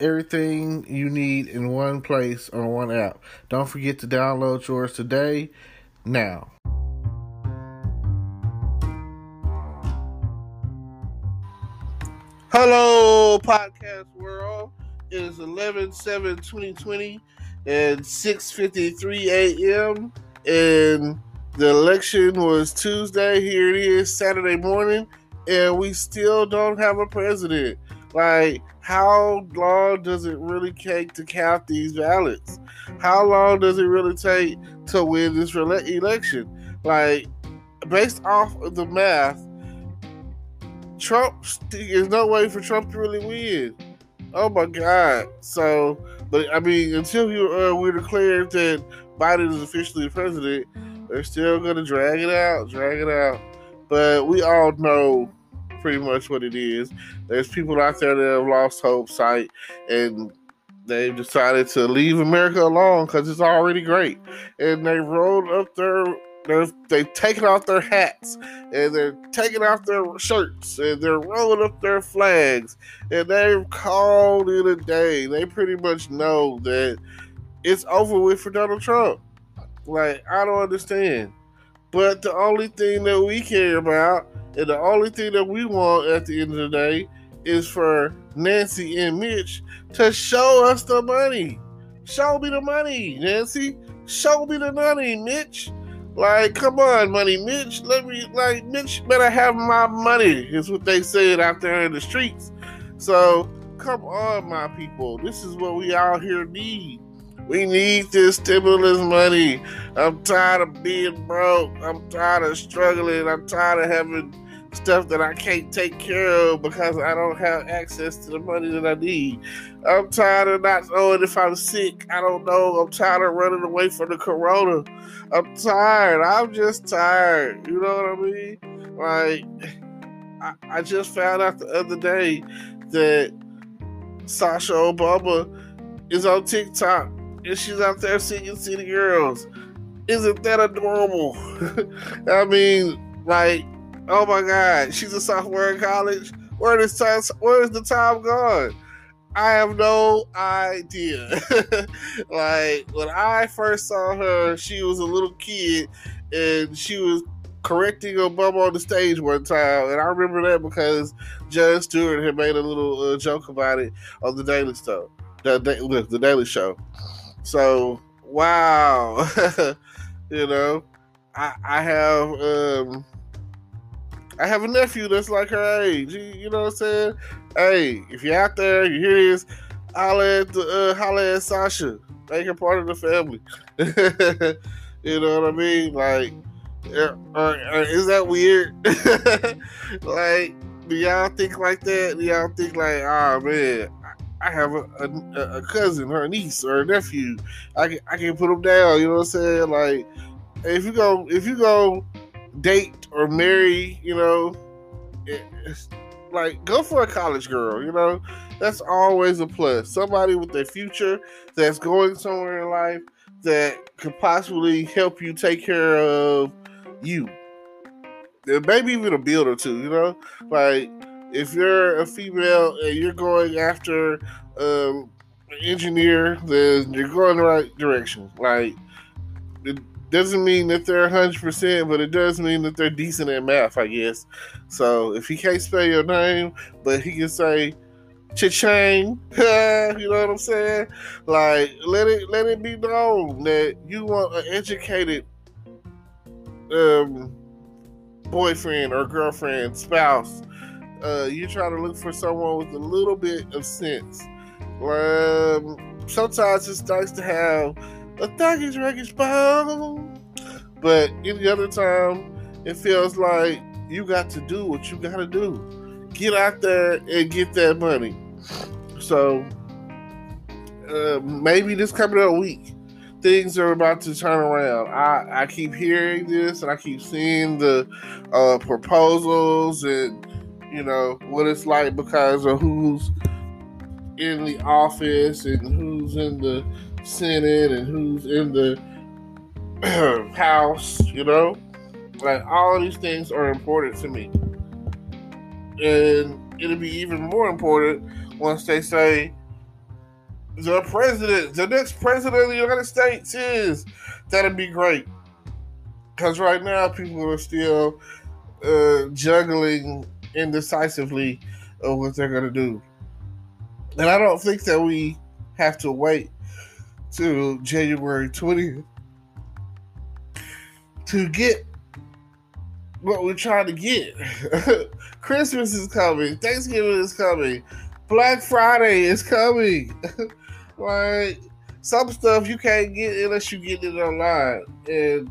everything you need in one place on one app. Don't forget to download yours today. Now. Hello, podcast world. It is 11 7 2020 and 6.53 a.m. And the election was Tuesday. Here it is, Saturday morning. And we still don't have a president. Like, how long does it really take to count these ballots? How long does it really take to win this election? Like, based off of the math, Trump, there's no way for Trump to really win. Oh my God. So, but I mean, until uh, we're declared that Biden is officially the president, they're still to drag it out, drag it out. But we all know pretty much what it is. There's people out there that have lost hope, sight, and they've decided to leave America alone because it's already great. And they rolled up their they've taken off their hats and they're taking off their shirts and they're rolling up their flags and they've called it a day. They pretty much know that it's over with for Donald Trump. Like, I don't understand. But the only thing that we care about and the only thing that we want at the end of the day is for Nancy and Mitch to show us the money. Show me the money, Nancy. Show me the money, Mitch. Like, come on, money, Mitch. Let me, like, Mitch better have my money, is what they said out there in the streets. So, come on, my people. This is what we out here need. We need this stimulus money. I'm tired of being broke. I'm tired of struggling. I'm tired of having stuff that I can't take care of because I don't have access to the money that I need. I'm tired of not knowing if I'm sick. I don't know. I'm tired of running away from the corona. I'm tired. I'm just tired. You know what I mean? Like, I, I just found out the other day that Sasha Obama is on TikTok and she's out there singing City Girls. Isn't that adorable? I mean, like, Oh my God, she's a sophomore in college. Where is time? Where is the time gone? I have no idea. like when I first saw her, she was a little kid, and she was correcting a bum on the stage one time, and I remember that because Jon Stewart had made a little uh, joke about it on the Daily Show, the, the Daily Show. So wow, you know, I, I have um, I have a nephew that's like her age. You, know what I'm saying? Hey, if you're out there, you hear this, holla at, the, uh, holla at Sasha. Make her part of the family. you know what I mean? Like, uh, uh, is that weird? like, do y'all think like that? Do y'all think like, oh man, I have a, a, a cousin a niece or a nephew. I can I can put them down. You know what I'm saying? Like, if you go if you go date or marry, you know, like go for a college girl, you know. That's always a plus. Somebody with a future that's going somewhere in life that could possibly help you take care of you. And maybe even a build or two, you know? Like if you're a female and you're going after um, an engineer, then you're going the right direction. Like doesn't mean that they're 100%, but it does mean that they're decent at math, I guess. So if he can't spell your name, but he can say cha-ching, you know what I'm saying? Like, let it let it be known that you want an educated um, boyfriend or girlfriend, spouse. Uh, you try to look for someone with a little bit of sense. Um, sometimes it's nice to have a thuggish wreckage bone. But any other time, it feels like you got to do what you got to do. Get out there and get that money. So, uh, maybe this coming up week, things are about to turn around. I, I keep hearing this and I keep seeing the uh, proposals and you know what it's like because of who's in the office and who's in the Senate and who's in the house, you know? Like all these things are important to me. And it'll be even more important once they say the president, the next president of the United States is. That'd be great. Because right now, people are still uh, juggling indecisively of what they're going to do. And I don't think that we have to wait till January 20th to get what we're trying to get. Christmas is coming, Thanksgiving is coming, Black Friday is coming. like some stuff you can't get unless you get it online. And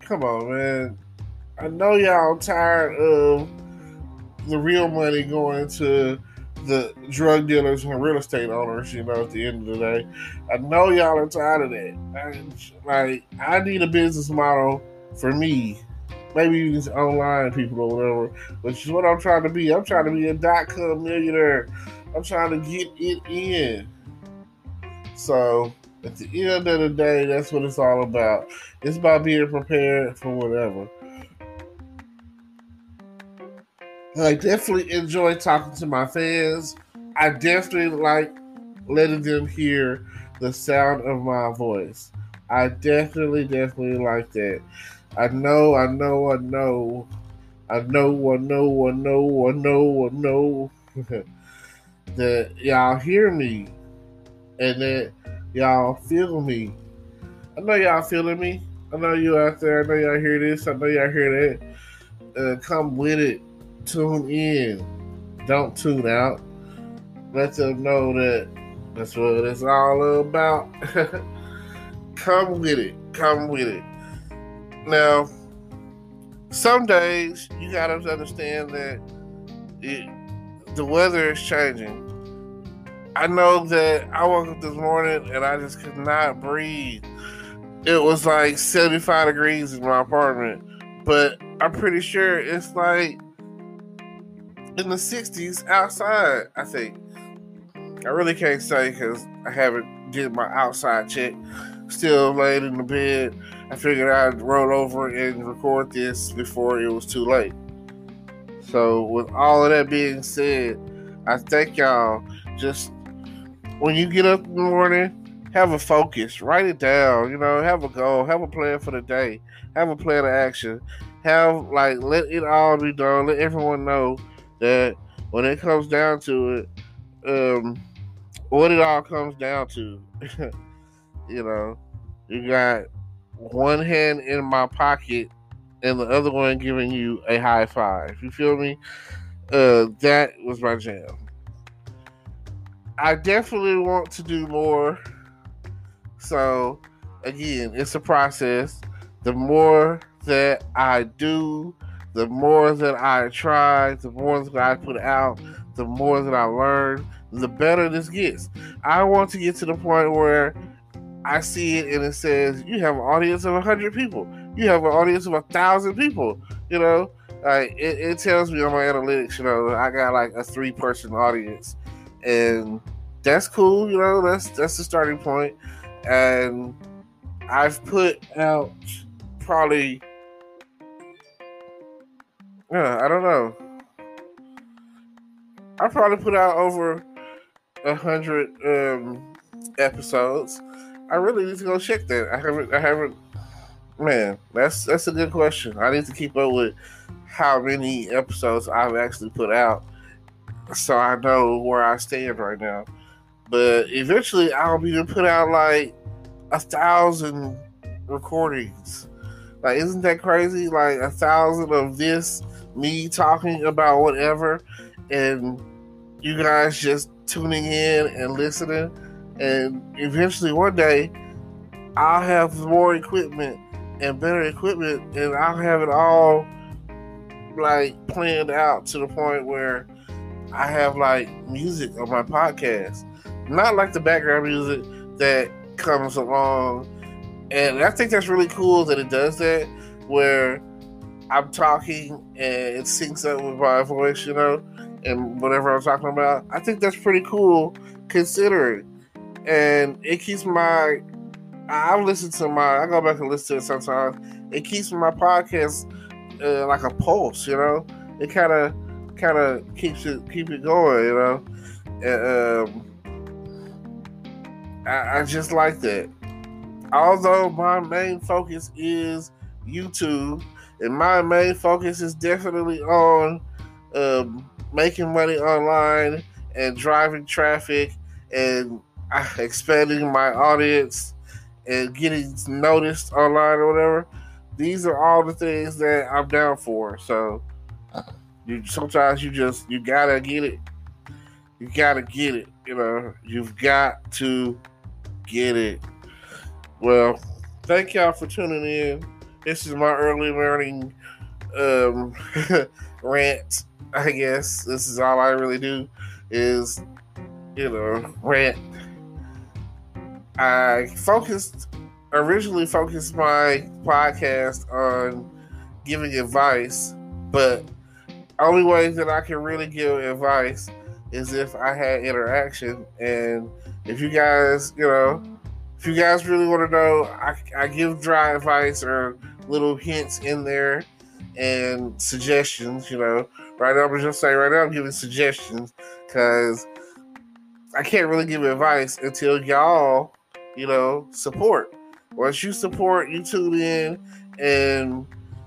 come on, man. I know y'all tired of the real money going to the drug dealers and real estate owners, you know, at the end of the day. I know y'all are tired of that. I, like, I need a business model for me. Maybe just online people or whatever, which is what I'm trying to be. I'm trying to be a dot com millionaire. I'm trying to get it in. So at the end of the day, that's what it's all about. It's about being prepared for whatever. I definitely enjoy talking to my fans. I definitely like letting them hear the sound of my voice. I definitely, definitely like that. I know, I know, I know, I know, I know, I know, I know, I know that y'all hear me and that y'all feel me. I know y'all feeling me. I know you out there. I know y'all hear this. I know y'all hear that. Uh, come with it tune in. Don't tune out. Let them know that that's what it's all about. Come with it. Come with it. Now, some days you gotta understand that it, the weather is changing. I know that I woke up this morning and I just could not breathe. It was like 75 degrees in my apartment, but I'm pretty sure it's like in the 60s outside, I think. I really can't say because I haven't did my outside check. Still laid in the bed. I figured I'd roll over and record this before it was too late. So, with all of that being said, I thank y'all. Just when you get up in the morning, have a focus. Write it down. You know, have a goal. Have a plan for the day. Have a plan of action. Have like let it all be done. Let everyone know that when it comes down to it, um, what it all comes down to, you know, you got one hand in my pocket and the other one giving you a high five. You feel me? Uh, that was my jam. I definitely want to do more. So, again, it's a process. The more that I do, the more that I try, the more that I put out, the more that I learn, the better this gets. I want to get to the point where I see it and it says you have an audience of hundred people, you have an audience of a thousand people. You know, like it, it tells me on my analytics, you know, I got like a three person audience, and that's cool. You know, that's that's the starting point, and I've put out probably yeah, I don't know. I probably put out over a hundred um, episodes. I really need to go check that. I haven't. I haven't. Man, that's that's a good question. I need to keep up with how many episodes I've actually put out, so I know where I stand right now. But eventually, I'll be to put out like a thousand recordings. Like, isn't that crazy? Like a thousand of this me talking about whatever and you guys just tuning in and listening. And eventually, one day, I'll have more equipment and better equipment, and I'll have it all like planned out to the point where I have like music on my podcast. not like the background music that comes along. And I think that's really cool that it does that, where I'm talking and it syncs up with my voice, you know, and whatever I'm talking about. I think that's pretty cool considering. And it keeps my I listen to my I go back and listen to it sometimes. It keeps my podcast uh, like a pulse, you know. It kind of kind of keeps it keep it going, you know. And, um, I, I just like that. Although my main focus is YouTube, and my main focus is definitely on um, making money online and driving traffic and uh, expanding my audience and getting noticed online or whatever. These are all the things that I'm down for. So you sometimes you just you gotta get it. You gotta get it. You know, you've got to get it. Well, thank y'all for tuning in. This is my early learning um, rant. I guess this is all I really do is you know rant. I focused originally focused my podcast on giving advice, but only way that I can really give advice is if I had interaction. And if you guys, you know, if you guys really want to know, I, I give dry advice or little hints in there and suggestions, you know. Right now, I'm just saying, right now, I'm giving suggestions because I can't really give advice until y'all, you know, support. Once you support, you tune in and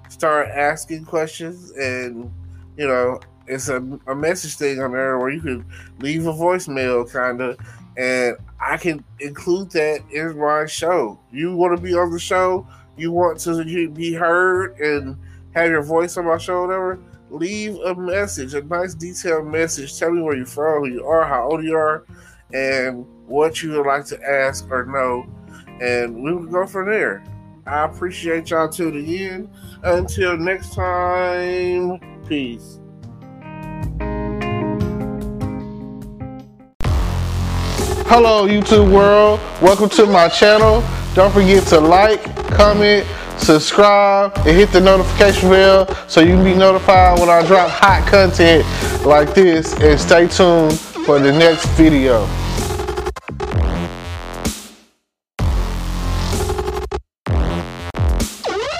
start asking questions and you know, it's a, a message thing on there where you can leave a voicemail kind of and I can include that in my show. You want to be on the show, you want to be heard and have your voice on my show, whatever. Leave a message, a nice detailed message. Tell me where you're from, who you are, how old you are, and what you would like to ask or know, and we will go from there. I appreciate y'all tuning in. Until next time, peace. Hello, YouTube world. Welcome to my channel. Don't forget to like, comment, subscribe, and hit the notification bell so you can be notified when I drop hot content like this. And stay tuned for the next video.